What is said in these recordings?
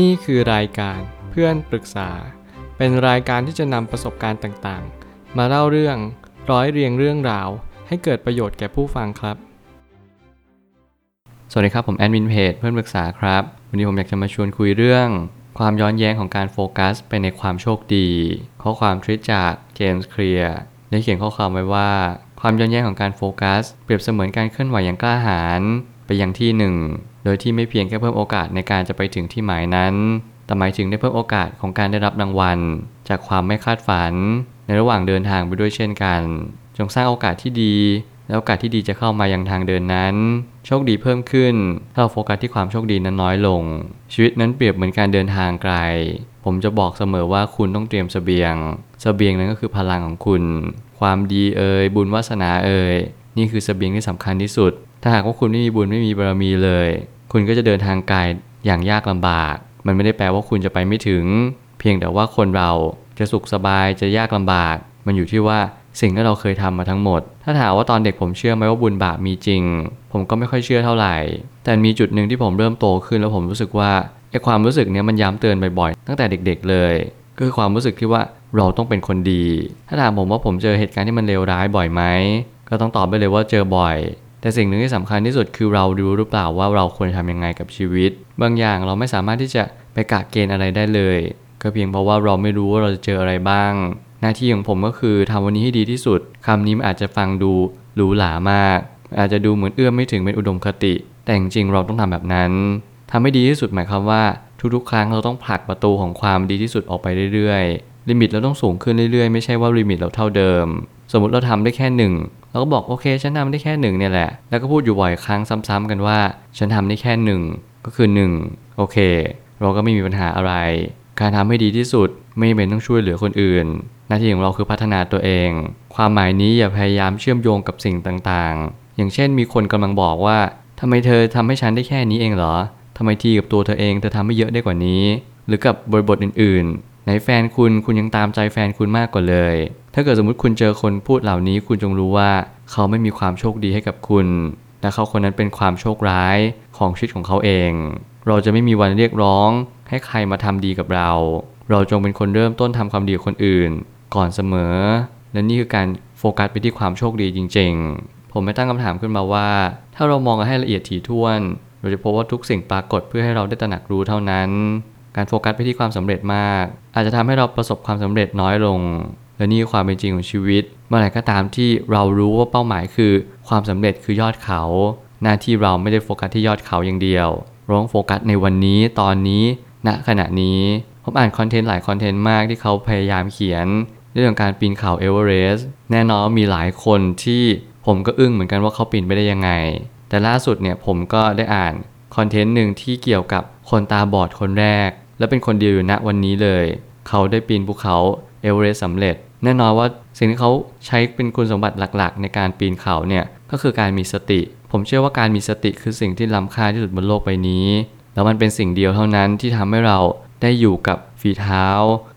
นี่คือรายการเพื่อนปรึกษา เป็นรายการที่จะนำประสบการณ์ต่างๆ มาเล่าเรื่องร้อยเรียงเรื่องราว ให้เกิดประโยชน์แก่ผู้ฟังครับ สวัสดีครับผมแอดมินเพจเพื่อนปรึกษาครับ วันนี้ผมอยากจะมาชวนคุยเรื่อง ความย้อนแย้งของการโฟกัสไปในความโชคดี ข้อความทริตจากเจมส์เคลียร์ได้เขียนข้อความไว้ว่า ความย้อนแย้งของการโฟกัส เปรียบเสมือนการเคลื่อนไหวอย่างกล้าหาญไปยังที่หนึ่ง โดยที่ไม่เพียงแค่เพิ่มโอกาสในการจะไปถึงที่หมายนั้น แต่หมายถึงได้เพิ่มโอกาสของการได้รับรางวัล จากความไม่คาดฝัน ในระหว่างเดินทางไปด้วยเช่นกัน จงสร้างโอกาสที่ดี และโอกาสที่ดีจะเข้ามายังทางเดินนั้น โชคดีเพิ่มขึ้นถ้าเราโฟกัสที่ความโชคดีนั้นน้อยลง ชีวิตนั้นเปรียบเหมือนการเดินทางไกล ผมจะบอกเสมอว่าคุณต้องเตรียมเสบียงเสบียงนั้นก็คือพลังของคุณ ความดีเอ่ยบุญวาสนาเอ่ยนี่คือเสบียงที่สำคัญที่สุด ถ้าหากว่าคุณไม่มีบุญไม่มีบารมีเลย คุณก็จะเดินทางไกลอย่างยากลำบาก มันไม่ได้แปลว่าคุณจะไปไม่ถึง เพียงแต่ว่าคนเราจะสุขสบายจะยากลำบาก มันอยู่ที่ว่าสิ่งที่เราเคยทำมาทั้งหมด ถ้าถามว่าตอนเด็กผมเชื่อไหมว่าบุญบาปมีจริง ผมก็ไม่ค่อยเชื่อเท่าไหร่ แต่มีจุดหนึ่งที่ผมเริ่มโตขึ้นแล้วผมรู้สึกว่าไอ้ความรู้สึกเนี้ยมันย้ำเตือนบ่อยๆ ตั้งแต่เด็กๆเลยก็คือความรู้สึกที่ว่าเราต้องเป็นคนดี ถ้าถามผมว่าผมเจอเหตุการณ์ที่มันเลวร้ายบ่อยไหม ก็ต้องตอบไปเลยว่าเจอบ่อย แต่สิ่งหนึ่งที่สำคัญที่สุดคือเรารู้หรือเปล่าว่าเราควรทำยังไงกับชีวิต บางอย่างเราไม่สามารถที่จะไปกะเกณฑ์อะไรได้เลย ก็เพียงเพราะว่าเราไม่รู้ว่าเราจะเจออะไรบ้าง หน้าที่ของผมก็คือทำวันนี้ให้ดีที่สุดคำนี้มันอาจจะฟังดูหรูหรามาก อาจจะดูเหมือนเอื้อมไม่ถึงเป็นอุดมคติ แต่จริงๆเราต้องทำแบบนั้นทำให้ดีที่สุดหมายความว่าทุกๆ ครั้งเราต้องผลักประตูของความดีที่สุดออกไปเรื่อยๆ limit เราต้องสูงขึ้นเรื่อยๆ ไม่ใช่ว่า limit เราเท่าเดิม สมมติเราทำได้แค่หนึ่ง เราก็บอกโอเค ฉันทำได้แค่หนึ่งเนี่ยแหละ แล้วก็พูดอยู่บ่อยครั้งซ้ำๆกันว่า ฉันทำได้แค่หนึ่งก็คือหนึ่งโอเค เราก็ไม่มีปัญหาอะไร การทำให้ดีที่สุดไม่จำเป็นต้องช่วยเหลือคนอื่น หน้าที่ของเราคือพัฒนาตัวเอง ความหมายนี้อย่าพยายามเชื่อมโยงกับสิ่งต่างๆ อย่างเช่นมีคนกำลังบอกว่าทำไมเธอทำให้ฉันได้แค่นี้เองเหรอทำไมทีกับตัวเธอเองเธอทำไม่เยอะได้กว่านี้ หรือกับบริบทอื่นๆ ในแฟนคุณคุณยังตามใจแฟนคุณมากกว่าเลย ถ้าเกิดสมมติคุณเจอคนพูดเหล่านี้ คุณจงรู้ว่าเขาไม่มีความโชคดีให้กับคุณและเขาคนนั้นเป็นความโชคร้ายของชีวิตของเขาเอง เราจะไม่มีวันเรียกร้อง ให้ใครมาทำดีกับเรา เราจงเป็นคนเริ่มต้นทำความดีกับคนอื่น ก่อนเสมอ และนี่คือการโฟกัสไปที่ความโชคดีจริง ๆ ผมไม่ตั้งคำถามขึ้นมาว่า ถ้าเรามองกันให้ละเอียดถี่ถ้วน เราจะพบว่าทุกสิ่งปรากฏเพื่อให้เราได้ตระหนักรู้เท่านั้น การโฟกัสไปที่ความสำเร็จมาก อาจจะทำให้เราประสบความสำเร็จน้อยลง และนี่ความเป็นจริงของชีวิต เมื่อไหร่ก็ตามที่เรารู้ว่าเป้าหมายคือ ความสำเร็จคือยอดเขา หน้าที่เราไม่ได้โฟกัสที่ยอดเขาอย่างเดียวเราต้องโฟกัสในวันนี้ตอนนี้ณขณะนี้ผมอ่าน content หลาย content มากที่เขาพยายามเขียน เรื่องการปีนเขาเอเวอเรสต์แน่นอนมีหลายคนที่ผมก็อึ้งเหมือนกันว่าเขาปีนไปได้ยังไง แต่ล่าสุดเนี่ยผมก็ได้อ่าน content หนึ่งที่เกี่ยวกับคนตาบอดคนแรก และเป็นคนเดียวอยู่ณวันนี้เลย เขาได้ปีนภูเขาเอเวอเรสต์สำเร็จ แน่นอนว่าสิ่งที่เขาใช้เป็นคุณสมบัติหลักๆ ในการปีนเขาเนี่ยก็คือการมีสติ ผมเชื่อว่าการมีสติคือสิ่งที่ล้ำค่าที่สุดบนโลกใบนี้แล้วมันเป็นสิ่งเดียวเท่านั้นที่ทำให้เราได้อยู่กับฝีเท้า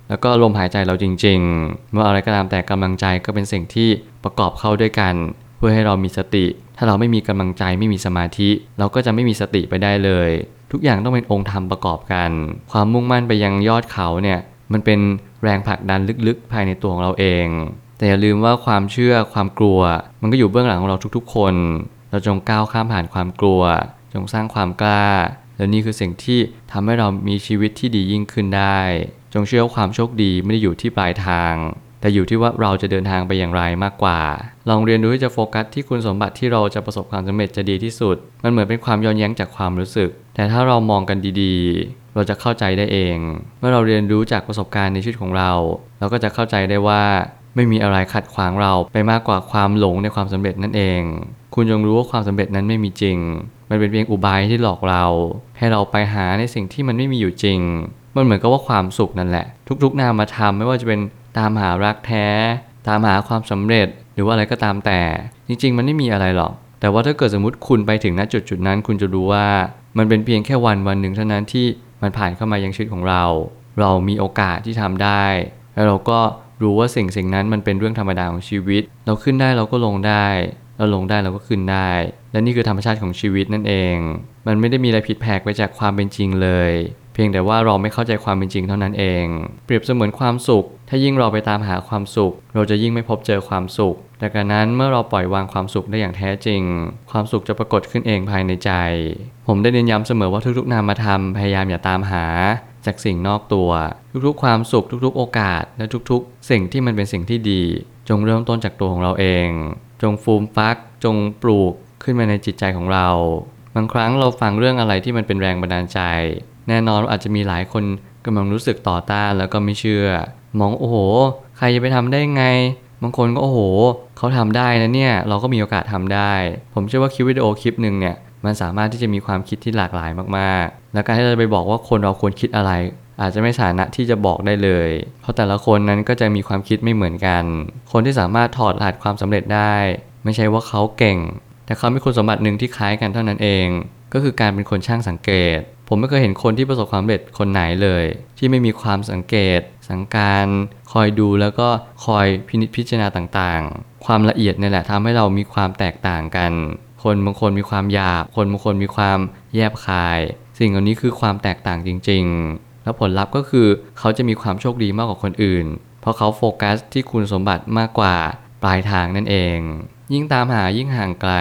แล้วก็ลมหายใจเราจริงๆ เมื่ออะไรก็ตามแต่กำลังใจก็เป็นสิ่งที่ประกอบเข้าด้วยกัน เพื่อให้เรามีสติ ถ้าเราไม่มีกำลังใจไม่มีสมาธิ เราก็จะไม่มีสติไปได้เลย ทุกอย่างต้องเป็นองค์ธรรมประกอบกัน ความมุ่งมั่นไปยังยอดเขาเนี่ยมันเป็นแรงผลักดันลึกๆ ภายในตัวของเราเอง แต่อย่าลืมว่าความเชื่อความกลัว มันก็อยู่เบื้องหลังของเราทุกๆ คน เราจงก้าวข้ามผ่านความกลัว จงสร้างความกล้า และนี่คือสิ่งที่ทำให้เรามีชีวิตที่ดียิ่งขึ้นได้ จงเชื่อว่าความโชคดีไม่ได้อยู่ที่ปลายทาง แต่อยู่ที่ว่าเราจะเดินทางไปอย่างไรมากกว่า ลองเรียนรู้ที่จะโฟกัสที่คุณสมบัติที่เราจะประสบความสำเร็จจะดีที่สุด มันเหมือนเป็นความย้อนแย้งจากความรู้สึก แต่ถ้าเรามองกันดีๆ เราจะเข้าใจได้เอง เมื่อเราเรียนรู้จากประสบการณ์ในชีวิตของเรา เราก็จะเข้าใจได้ว่าไม่มีอะไรขัดขวางเราไปมากกว่าความหลงในความสำเร็จนั่นเอง คุณจงรู้ว่าความสำเร็จนั้นไม่มีจริง มันเป็นเพียงอุบายที่หลอกเรา ให้เราไปหาในสิ่งที่มันไม่มีอยู่จริง มันเหมือนกับว่าความสุขนั่นแหละ ทุกๆ นามธรรมไม่ว่าจะเป็น ตามหารักแท้ ตามหาความสำเร็จหรือว่าอะไรก็ตามแต่ จริง ๆ มันไม่มีอะไรหรอก แต่ว่าถ้าเกิดสมมติคุณไปถึงณจุดจุดนั้น คุณจะรู้ว่ามันเป็นเพียงแค่วันวันหนึ่งเท่านั้นที่มันผ่านเข้ามายังชีวิตของเรา เรามีโอกาสที่ทำได้ แล้วเราก็รู้ว่าสิ่งสิ่งนั้นมันเป็นเรื่องธรรมดาของชีวิต เราขึ้นได้เราก็ลงได้ เราลงได้เราก็ขึ้นได้ และนี่คือธรรมชาติของชีวิตนั่นเอง มันไม่ได้มีอะไรผิดแผกไปจากความเป็นจริงเลย เพียงแต่ว่าเราไม่เข้าใจความเป็นจริงเท่านั้นเอง เปรียบเสมือนความสุข ถ้ายิ่งเราไปตามหาความสุข เราจะยิ่งไม่พบเจอความสุขแต่การนั้นเมื่อเราปล่อยวางความสุขได้อย่างแท้จริง ความสุขจะปรากฏขึ้นเองภายในใจ ผมได้เน้นย้ำเสมอว่าทุกๆ นามธรรมพยายามอย่าตามหาจากสิ่งนอกตัว ทุกๆ ความสุขทุกๆ โอกาส และทุกๆ สิ่งที่มันเป็นสิ่งที่ดี จงเริ่มต้นจากตัวของเราเอง จงฟูมฟัก จงปลูกขึ้นมาในจิตใจของเรา บางครั้งเราฟังเรื่องอะไรที่มันเป็นแรงบันดาลใจ แน่นอนว่าอาจจะมีหลายคนกำลังรู้สึกต่อต้านแล้วก็ไม่เชื่อ มองโอ้โห ใครจะไปทำได้ไง บางคนก็โอ้โห เขาทำได้นะเนี่ย เราก็มีโอกาสทำได้ ผมเชื่อว่าคลิปวิดีโอคลิปหนึ่งเนี่ย มันสามารถที่จะมีความคิดที่หลากหลายมากๆ และการที่เราจะไปบอกว่าคนเราควรคิดอะไร อาจจะไม่สามารถที่จะบอกได้เลย เพราะแต่ละคนนั้นก็จะมีความคิดไม่เหมือนกัน คนที่สามารถถอดรหัสความสำเร็จได้ ไม่ใช่ว่าเขาเก่ง แต่เขามีคุณสมบัติหนึ่งที่คล้ายกันเท่านั้นเอง ก็คือการเป็นคนช่างสังเกต ผมไม่เคยเห็นคนที่ประสบความสำเร็จคนไหนเลย ที่ไม่มีความสังเกต สังการคอยดูแล้วก็คอยพินิจพิจารณาต่างๆ ความละเอียดเนี่ยแหละทำให้เรามีความแตกต่างกัน คนบางคนมีความหยาบ คนบางคนมีความแยบคาย สิ่งเหล่านี้คือความแตกต่างจริง ๆ แล้วผลลัพธ์ก็คือเขาจะมีความโชคดีมากกว่าคนอื่น เพราะเขาโฟกัสที่คุณสมบัติมากกว่าปลายทางนั่นเอง ยิ่งตามหายิ่งห่างไกล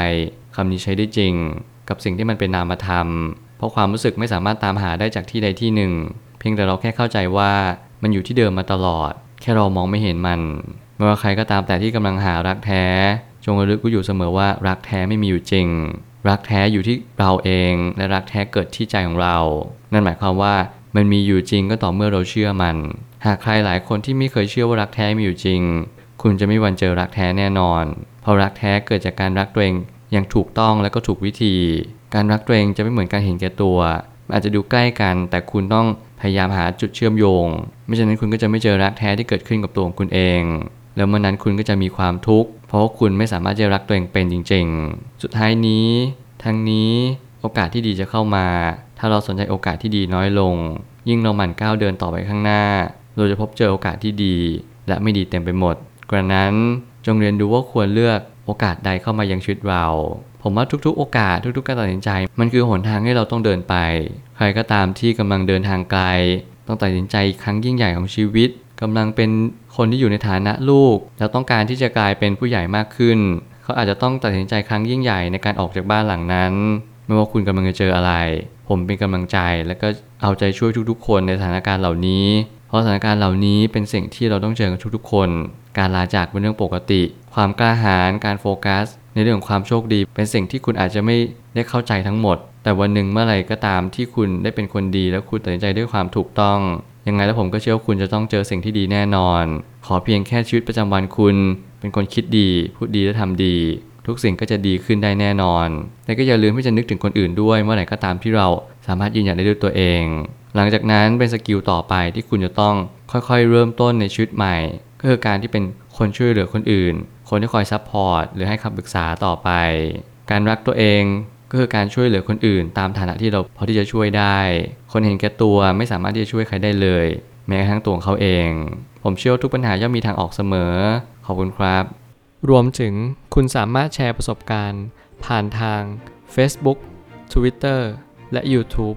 คำนี้ใช้ได้จริง กับสิ่งที่มันเป็นนามธรรม เพราะความรู้สึกไม่สามารถตามหาได้จากที่ใดที่หนึ่ง เพียงแต่เราแค่เข้าใจว่ามันอยู่ที่เดิมมาตลอด แค่เรามองไม่เห็นมันไม่ว่าใครก็ตามแต่ที่กำลังหารักแท้ จงระลึกไว้อยู่เสมอว่ารักแท้ไม่มีอยู่จริง รักแท้อยู่ที่เราเองและรักแท้เกิดที่ใจของเรา นั่นหมายความว่ามันมีอยู่จริงก็ต่อเมื่อเราเชื่อมัน หากใครหลายคนที่ไม่เคยเชื่อว่ารักแท้มีอยู่จริง คุณจะไม่วันเจอรักแท้แน่นอน เพราะรักแท้เกิดจากการรักตัวเองอย่างถูกต้องและก็ถูกวิธี การรักตัวเองจะไม่เหมือนการเห็นแก่ตัว อาจจะดูใกล้กัน แต่คุณต้องพยายามหาจุดเชื่อมโยง ไม่ฉะนั้นคุณก็จะไม่เจอรักแท้ที่เกิดขึ้นกับตัวของคุณเอง แล้วเมื่อนั้นคุณก็จะมีความทุกข์ เพราะคุณไม่สามารถจะรักตัวเองเป็นจริง ๆ สุดท้ายนี้ทั้งนี้โอกาสที่ดีจะเข้ามา ถ้าเราสนใจโอกาสที่ดีน้อยลง ยิ่งเราหมั่นก้าวเดินต่อไปข้างหน้า เราจะพบเจอโอกาสที่ดี และไม่ดีเต็มไปหมด กระนั้นจงเรียนดูว่าควรเลือก โอกาสใดเข้ามายังชีวิตเรา ผมว่าทุกๆ โอกาสทุกๆ การตัดสินใจ มันคือหนทางให้เราต้องเดินไป ใครก็ตามที่กำลังเดินทางไกล ต้องตัดสินใจครั้งยิ่งใหญ่ของชีวิตกำลังเป็นคนที่อยู่ในฐานะลูก แล้วต้องการที่จะกลายเป็นผู้ใหญ่มากขึ้น เขาอาจจะต้องตัดสินใจครั้งยิ่งใหญ่ในการออกจากบ้านหลังนั้น ไม่ว่าคุณกำลังจะเจออะไร ผมเป็นกำลังใจและก็เอาใจช่วยทุกๆ คนในสถานการณ์เหล่านี้ ราะสถานการณ์เหล่านี้เป็นสิ่งที่เราต้องเจอกันทุกๆคน การลาจากเป็นเรื่องปกติ ความกล้าหาญการโฟกัส ในเรื่องของความโชคดี เป็นสิ่งที่คุณอาจจะไม่ได้เข้าใจทั้งหมด แต่วันหนึ่งเมื่อไหร่ก็ตามที่คุณได้เป็นคนดีแล้วคุณตัดสินใจด้วยความถูกต้อง ยังไงแล้วผมก็เชื่อว่าคุณจะต้องเจอสิ่งที่ดีแน่นอน ขอเพียงแค่ชีวิตประจำวันคุณ เป็นคนคิดดี พูดดีและทำดี ทุกสิ่งก็จะดีขึ้นได้แน่นอน แต่ก็อย่าลืมที่จะนึกถึงคนอื่นด้วย เมื่อไหร่ก็ตามที่เราสามารถยืนหยัดได้ด้วยตัวเอง หลังจากนั้นเป็นสกิลต่อไปที่คุณจะต้องค่อยๆ เริ่มต้นในชีวิตใหม่ ก็คือการที่เป็นคนช่วยเหลือคนอื่น คนที่คอย support หรือให้คำปรึกษาต่อไป การรักตัวเองก็คือการช่วยเหลือคนอื่น ตามฐานะที่เราพอที่จะช่วยได้ คนเห็นแก่ตัวไม่สามารถที่จะช่วยใครได้เลย แม้กระทั่งตัวของเขาเอง ผมเชื่อทุกปัญหาย่อมมีทางออกเสมอ ขอบคุณครับ รวมถึงคุณสามารถแชร์ประสบการณ์ ผ่านทาง Facebook Twitter และ YouTube